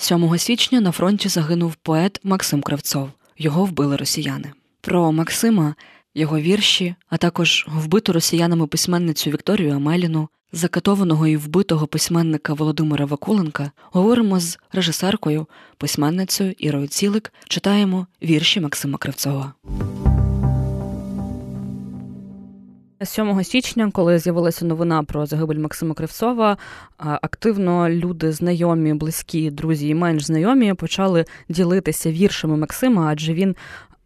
7 січня на фронті загинув поет Максим Кравцов. Його вбили росіяни. Про Максима, його вірші, а також вбиту росіянами письменницю Вікторію Амеліну, закатованого і вбитого письменника Володимира Вакуленка, говоримо з режисеркою, письменницею Ірою Цілик, читаємо вірші Максима Кравцова. 7 січня, коли з'явилася новина про загибель Максима Кривцова, активно люди, знайомі, близькі, друзі і менш знайомі почали ділитися віршами Максима, адже він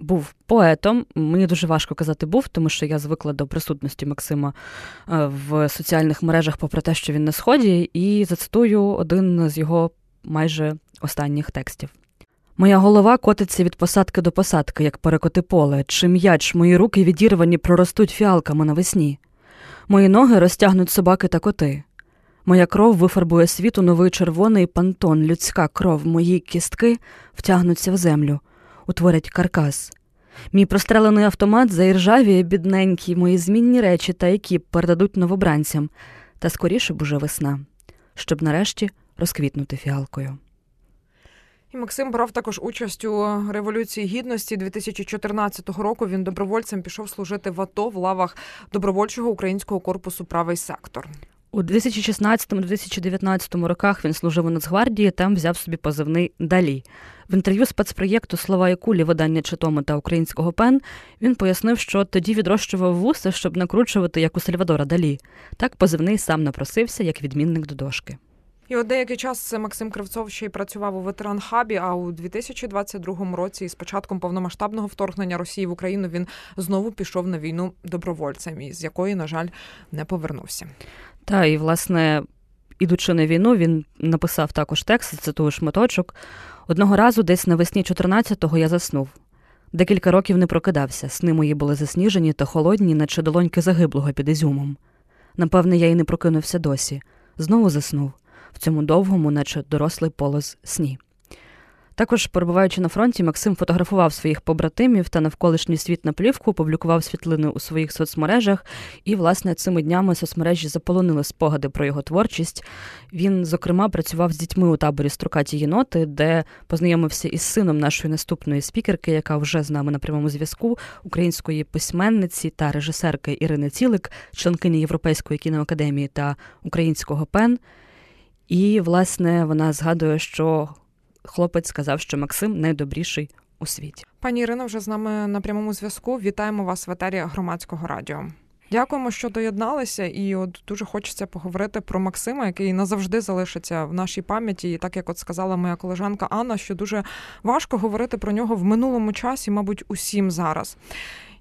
був поетом. Мені дуже важко казати був, тому що я звикла до присутності Максима в соціальних мережах, попри те, що він на сході, і зацитую один з його майже останніх текстів. Моя голова котиться від посадки до посадки, як перекоти поле, чи м'яч мої руки відірвані проростуть фіалками навесні. Мої ноги розтягнуть собаки та коти. Моя кров вифарбує світу новий червоний пантон, людська кров, мої кістки втягнуться в землю, утворять каркас. Мій прострелений автомат заіржавіє бідненькі, мої змінні речі та які передадуть новобранцям, та скоріше б весна, щоб нарешті розквітнути фіалкою. І Максим брав також участь у революції гідності 2014 року. Він добровольцем пішов служити в АТО в лавах добровольчого українського корпусу Правий сектор. У 2016-2019 роках він служив у Нацгвардії, там взяв собі позивний Далі. В інтерв'ю спецпроєкту Слова і кулі видання Читому та українського пен він пояснив, що тоді відрощував вуса, щоб накручувати як у Сальвадора Далі. Так позивний сам напросився як відмінник до дошки. І от деякий час Максим Кривцов ще й працював у ветеран-хабі. А у 2022 році, з початком повномасштабного вторгнення Росії в Україну, він знову пішов на війну добровольцем, із якої, на жаль, не повернувся. Та і власне, ідучи на війну, він написав також текст, цитую шматочок. Одного разу, десь навесні 14-го, я заснув. Декілька років не прокидався. Сни мої були засніжені та холодні, наче долоньки загиблого під ізюмом. Напевне, я й не прокинувся досі. Знову заснув в цьому довгому, наче дорослий полос сні. Також, перебуваючи на фронті, Максим фотографував своїх побратимів та навколишній світ на плівку, публікував світлини у своїх соцмережах, і, власне, цими днями соцмережі заполонили спогади про його творчість. Він, зокрема, працював з дітьми у таборі Струкаті єноти, де познайомився із сином нашої наступної спікерки, яка вже з нами на прямому зв'язку, української письменниці та режисерки Ірини Цілик, членкині Європейської кіноакадемії та українського пен. І, власне, вона згадує, що хлопець сказав, що Максим найдобріший у світі. Пані Ірино вже з нами на прямому зв'язку. Вітаємо вас в етері громадського радіо. Дякуємо, що доєдналися, і от дуже хочеться поговорити про Максима, який назавжди залишиться в нашій пам'яті. І так як от сказала моя колежанка Анна, що дуже важко говорити про нього в минулому часі, мабуть, усім зараз.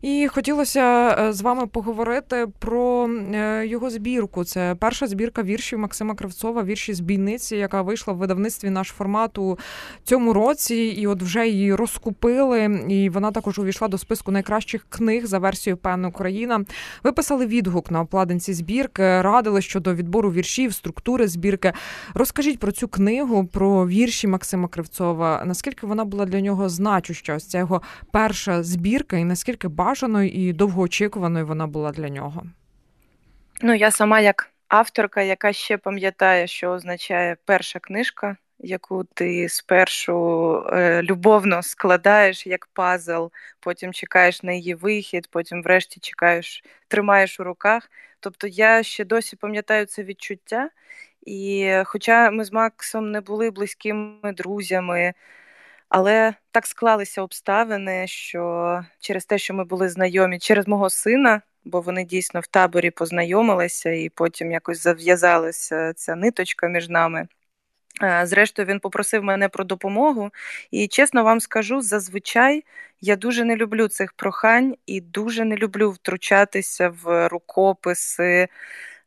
І хотілося е, з вами поговорити про е, його збірку. Це перша збірка віршів Максима Кравцова, вірші з бійниці, яка вийшла в видавництві наш формат у цьому році, і от вже її розкупили. І вона також увійшла до списку найкращих книг за версією Пен Україна. Ви писали відгук на обкладинці збірки, радили щодо відбору віршів, структури збірки. Розкажіть про цю книгу, про вірші Максима Кривцова. Наскільки вона була для нього значуща? Ось ця його перша збірка, і наскільки бажаною і довгоочікуваною вона була для нього? Ну, я сама як авторка, яка ще пам'ятає, що означає перша книжка, яку ти спершу е, любовно складаєш як пазл, потім чекаєш на її вихід, потім, врешті, чекаєш, тримаєш у руках. Тобто я ще досі пам'ятаю це відчуття. І хоча ми з Максом не були близькими друзями, але так склалися обставини, що через те, що ми були знайомі через мого сина, бо вони дійсно в таборі познайомилися, і потім якось зав'язалася ця ниточка між нами. Зрештою, він попросив мене про допомогу, і чесно вам скажу, зазвичай я дуже не люблю цих прохань і дуже не люблю втручатися в рукописи,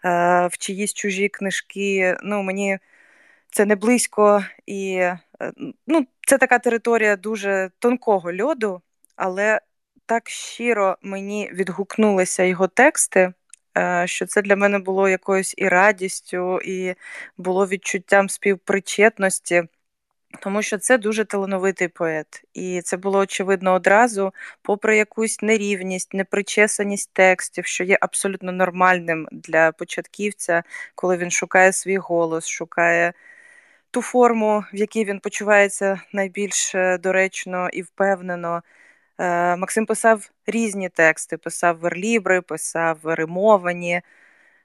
в чиїсь чужі книжки. Ну, Мені це не близько і е, ну, це така територія дуже тонкого льоду, але так щиро мені відгукнулися його тексти, е, що це для мене було якоюсь і радістю, і було відчуттям співпричетності. Тому що це дуже талановитий поет, і це було очевидно одразу, попри якусь нерівність, непричесаність текстів, що є абсолютно нормальним для початківця, коли він шукає свій голос, шукає ту форму, в якій він почувається найбільш е, доречно і впевнено. Е, Максим писав різні тексти, писав верлібри, писав римовані.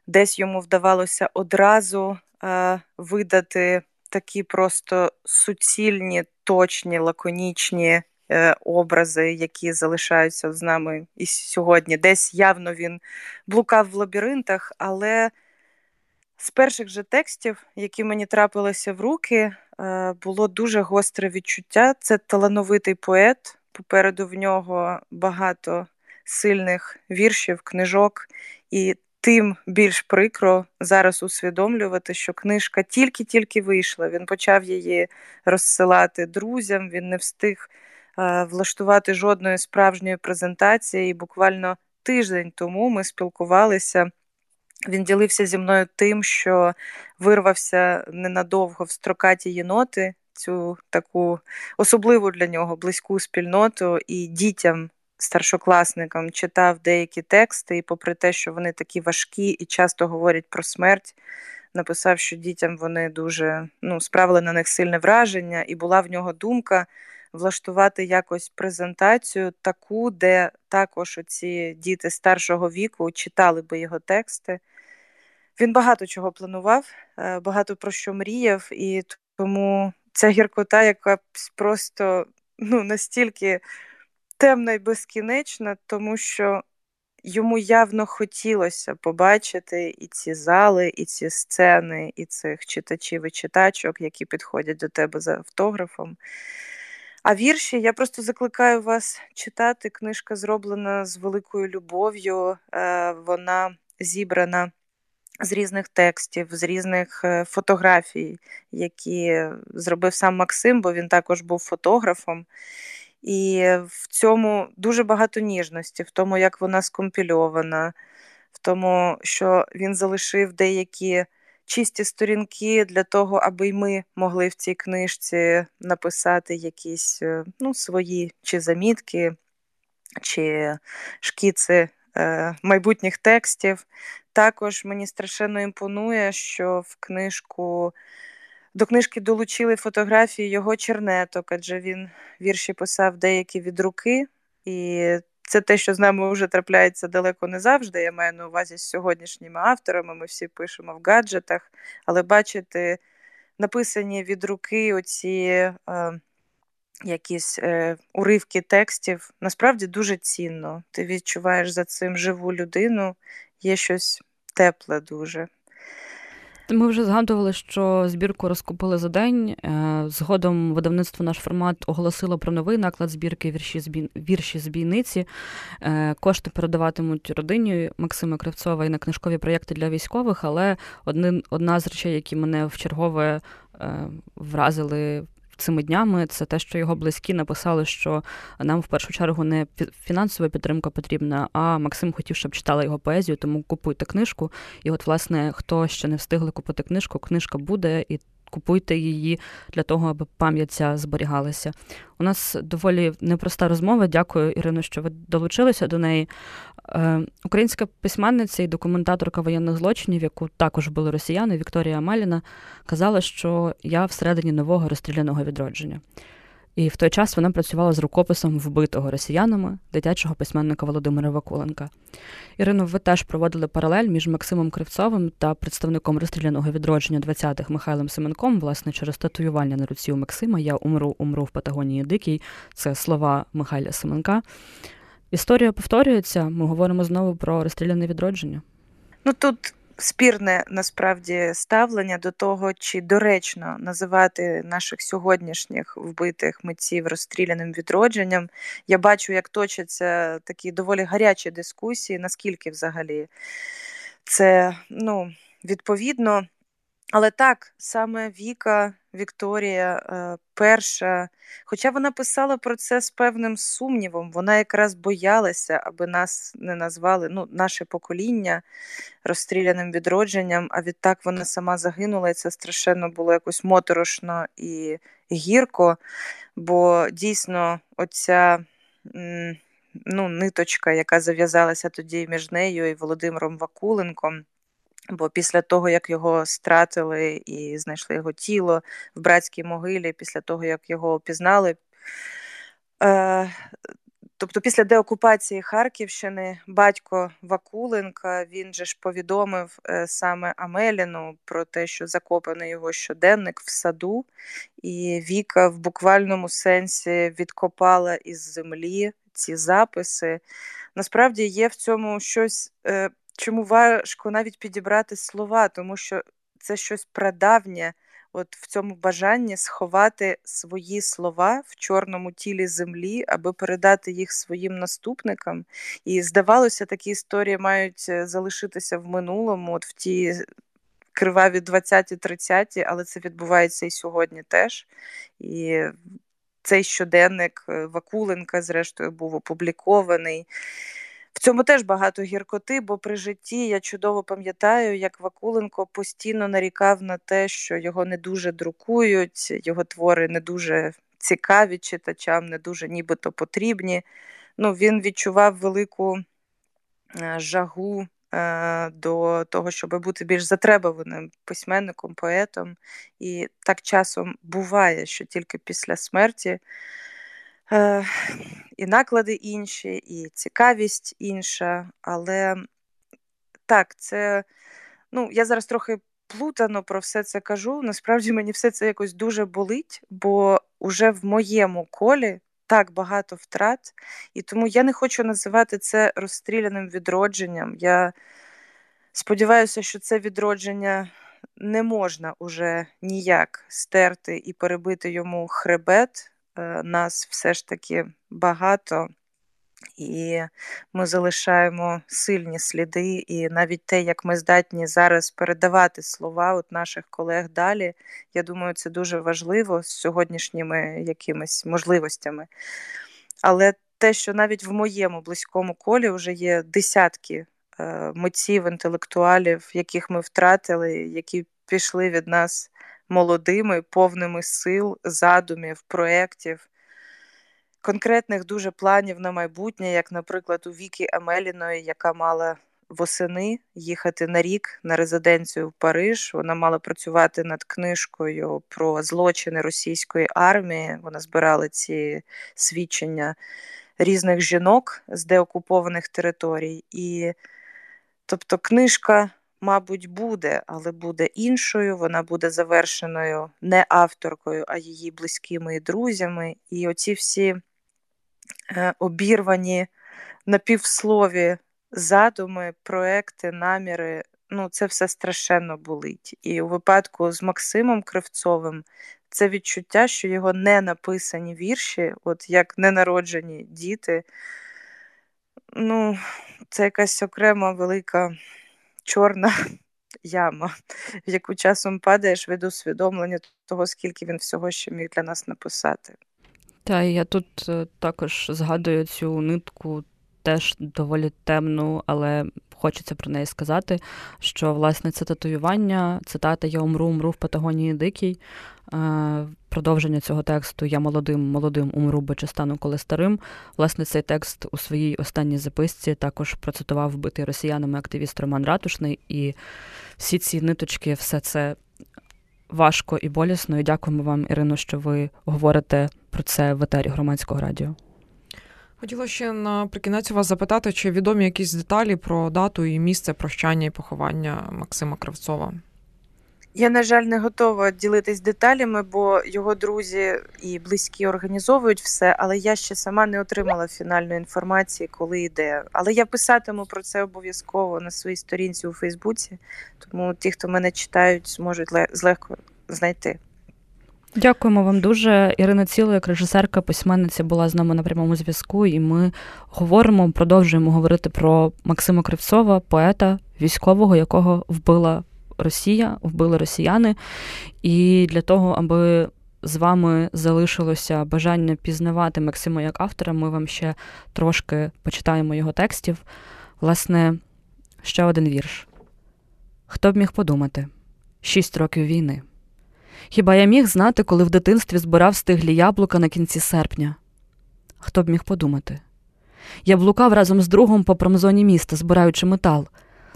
Десь йому вдавалося одразу е, видати такі просто суцільні, точні, лаконічні образи, які залишаються з нами і сьогодні. Десь явно він блукав в лабіринтах, але з перших же текстів, які мені трапилися в руки, е, було дуже гостре відчуття. Це талановитий поет. Попереду в нього багато сильних віршів, книжок, і тим більш прикро зараз усвідомлювати, що книжка тільки-тільки вийшла. Він почав її розсилати друзям. Він не встиг е, влаштувати жодної справжньої презентації. І буквально тиждень тому ми спілкувалися. Він ділився зі мною тим, що вирвався ненадовго в строкаті єноти, цю таку особливу для нього близьку спільноту, і дітям, старшокласникам читав деякі тексти, і, попри те, що вони такі важкі і часто говорять про смерть, написав, що дітям вони дуже ну, справили на них сильне враження, і була в нього думка влаштувати якось презентацію, таку, де також оці діти старшого віку читали би його тексти. Він багато чого планував, е, багато про що мріяв, і тому ця гіркота, яка просто ну, настільки темна і безкінечна, тому що йому явно хотілося побачити і ці зали, і ці сцени, і цих читачів і читачок, які підходять до тебе за автографом. А вірші я просто закликаю вас читати. Книжка зроблена з великою любов'ю, е, вона зібрана з різних текстів, з різних е, фотографій, які зробив сам Максим, бо він також був фотографом. І в цьому дуже багато ніжності, в тому, як вона скомпільована, в тому, що він залишив деякі чисті сторінки для того, аби й ми могли в цій книжці написати якісь е, ну, свої чи замітки, чи шкіци майбутніх текстів. Також мені страшенно імпонує, що в книжку. До книжки долучили фотографії його чернеток, адже він вірші писав деякі від руки, і це те, що з нами вже трапляється далеко не завжди. Я маю на увазі з сьогоднішніми авторами. Ми всі пишемо в гаджетах, але бачити написані від руки оці е, якісь е, уривки текстів насправді дуже цінно. Ти відчуваєш за цим живу людину, є щось тепле дуже. Ми вже згадували, що збірку розкупили за день. Е, згодом видавництво наш формат оголосило про новий наклад збірки вірші з бійниці. Е, кошти передаватимуть родині Максима Кривцова і на книжкові проєкти для військових. Але одна з речей, які мене в чергове е, вразили цими днями, це те, що його близькі написали, що нам в першу чергу не фінансова підтримка потрібна, а Максим хотів, щоб читали його поезію, тому купуйте книжку. І от, власне, хто ще не встигли купити книжку, книжка буде і купуйте її для того, аби пам'ять ця зберігалася. У нас доволі непроста розмова. Дякую, Ірино, що ви долучилися до неї. Е, українська письменниця і документаторка воєнних злочинів, яку також були росіяни, Вікторія Маліна, казала, що я всередині нового розстріляного відродження. І в той час вона працювала з рукописом вбитого росіянами дитячого письменника Володимира Вакуленка. Ірино, ви теж проводили паралель між Максимом Кривцовим та представником розстріляного відродження 20-х Михайлом Семенком, власне, через татуювання на руці у Максима Я умру, умру в Патагонії Дикій. Це слова Михайля Семенка. Історія повторюється. Ми говоримо знову про розстріляне відродження. Ну тут спірне насправді ставлення до того, чи доречно називати наших сьогоднішніх вбитих митців розстріляним відродженням. Я бачу, як точаться такі доволі гарячі дискусії, наскільки взагалі це ну, відповідно. Але так, саме Віка Вікторія е, перша, хоча вона писала про це з певним сумнівом, вона якраз боялася, аби нас не назвали ну, наше покоління розстріляним відродженням, а відтак вона сама загинула, і це страшенно було якось моторошно і гірко, бо дійсно оця ну, ниточка, яка зав'язалася тоді між нею і Володимиром Вакуленком Бо після того, як його стратили і знайшли його тіло в братській могилі, після того, як його опізнали, е, тобто після деокупації Харківщини батько Вакуленка він же ж повідомив е, саме Амеліну про те, що закопаний його щоденник в саду, і Віка в буквальному сенсі відкопала із землі ці записи. Насправді є в цьому щось. Е, чому важко навіть підібрати слова, тому що це щось прадавнє, от в цьому бажанні сховати свої слова в чорному тілі землі, аби передати їх своїм наступникам. І здавалося, такі історії мають е, залишитися в минулому, от в ті. Криваві 20-30, але це відбувається і сьогодні теж. І цей щоденник е, Вакуленка, зрештою, був опублікований. В цьому теж багато гіркоти, бо при житті я чудово пам'ятаю, як Вакуленко постійно нарікав на те, що його не дуже друкують, його твори не дуже цікаві читачам, не дуже нібито потрібні. Ну, Він відчував велику е, жагу е, до того, щоб бути більш затребуваним письменником, поетом. І так часом буває, що тільки після смерті. Е, і наклади інші, і цікавість інша. Але так, це ну, я зараз трохи плутано про все це кажу. Насправді мені все це якось дуже болить, бо уже в моєму колі. Так багато втрат, і тому я не хочу називати це розстріляним відродженням. Я сподіваюся, що це відродження не можна уже ніяк стерти і перебити йому хребет, нас все ж таки багато, і ми залишаємо сильні сліди, і навіть те, як ми здатні зараз передавати слова от наших колег далі, я думаю, це дуже важливо з сьогоднішніми якимись можливостями. Але те, що навіть в моєму близькому колі вже є десятки е, митців, інтелектуалів, яких ми втратили, які пішли від нас молодими, повними сил, задумів, проєктів, конкретних дуже планів на майбутнє, як, наприклад, у Вікі Амеліної, яка мала восени їхати на рік на резиденцію в Париж. Вона мала працювати над книжкою про злочини російської армії. Вона збирала ці свідчення різних жінок з деокупованих територій. І тобто книжка мабуть, буде, але буде іншою. Вона буде завершеною не авторкою, а її близькими і друзями. І оці всі е, обірвані напівслові задуми, проекти, наміри. Ну, це все страшенно болить. І у випадку з Максимом Кривцовим це відчуття, що його не написані вірші, от як ненароджені діти. Ну, це якась окрема велика чорна яма, в яку часом падаєш від усвідомлення того, скільки він всього ще міг для нас написати. Та я тут е, також згадую цю нитку. Теж доволі темну, але хочеться про неї сказати, що власне це татуювання, цитата Я умру, умру в Патагонії Дикій. Е, продовження цього тексту Я молодим, молодим умру, бо чи стану коли старим. Власне, цей текст у своїй останній записці також процитував вбитий росіянами активіст Роман Ратушний, і всі ці ниточки, все це важко і болісно. І дякуємо вам, Ірино, що ви говорите про це в етері громадського радіо. Хотіла ще наприкінець вас запитати, чи відомі якісь деталі про дату і місце прощання і поховання Максима Кравцова? Я, на жаль, не готова ділитись деталями, бо його друзі і близькі організовують все, але я ще сама не отримала фінальної інформації, коли йде. Але я писатиму про це обов'язково на своїй сторінці у Фейсбуці, тому ті, хто мене читають, зможуть злегко знайти. Дякуємо вам дуже. Ірина Ціло, як режисерка, письменниця, була з нами на прямому зв'язку, і ми говоримо, продовжуємо говорити про Максима Кривцова, поета військового, якого вбила Росія, вбили росіяни. І для того, аби з вами залишилося бажання пізнавати Максима як автора, ми вам ще трошки почитаємо його текстів. Власне, ще один вірш. Хто б міг подумати? Шість років війни. Хіба я міг знати, коли в дитинстві збирав стиглі яблука на кінці серпня? Хто б міг подумати? Я блукав разом з другом по промзоні міста, збираючи метал.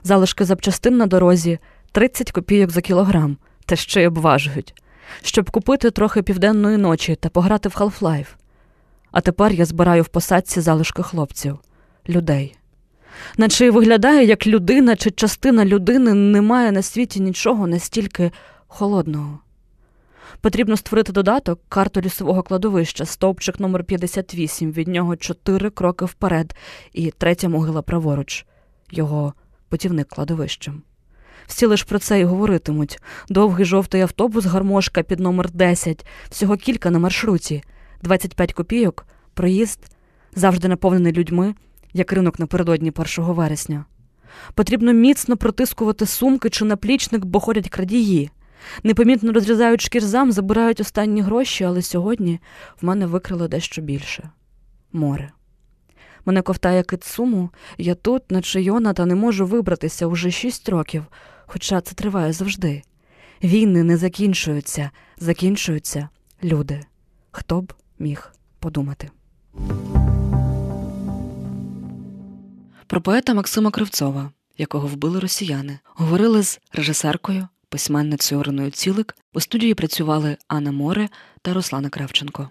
залишки запчастин на дорозі 30 копійок за кілограм, та ще й обважують, щоб купити трохи південної ночі та пограти в Half-Life. А тепер я збираю в посадці залишки хлопців, людей. Наче й виглядає, як людина чи частина людини немає на світі нічого настільки холодного. Потрібно створити додаток, карту лісового кладовища, стовпчик номер 58 від нього чотири кроки вперед, і третя могила праворуч, його путівник кладовищем. Всі лиш про це й говоритимуть. Довгий жовтий автобус, гармошка під номер 10, всього кілька на маршруті, 25 копійок, проїзд, завжди наповнений людьми, як ринок напередодні 1 вересня. Потрібно міцно протискувати сумки чи наплічник, бо ходять крадії. Непомітно розрізають шкірзам, забирають останні гроші, але сьогодні в мене викрили дещо більше море. Мене ковтає китсуму, я тут, наче Йона, та не можу вибратися уже шість років, хоча це триває завжди. Війни не закінчуються, закінчуються люди. Хто б міг подумати? Про поета Максима Кривцова, якого вбили росіяни, говорили з режисеркою, письменницею Ориною Цілик. У студії працювали Анна Море та Руслана Кравченко.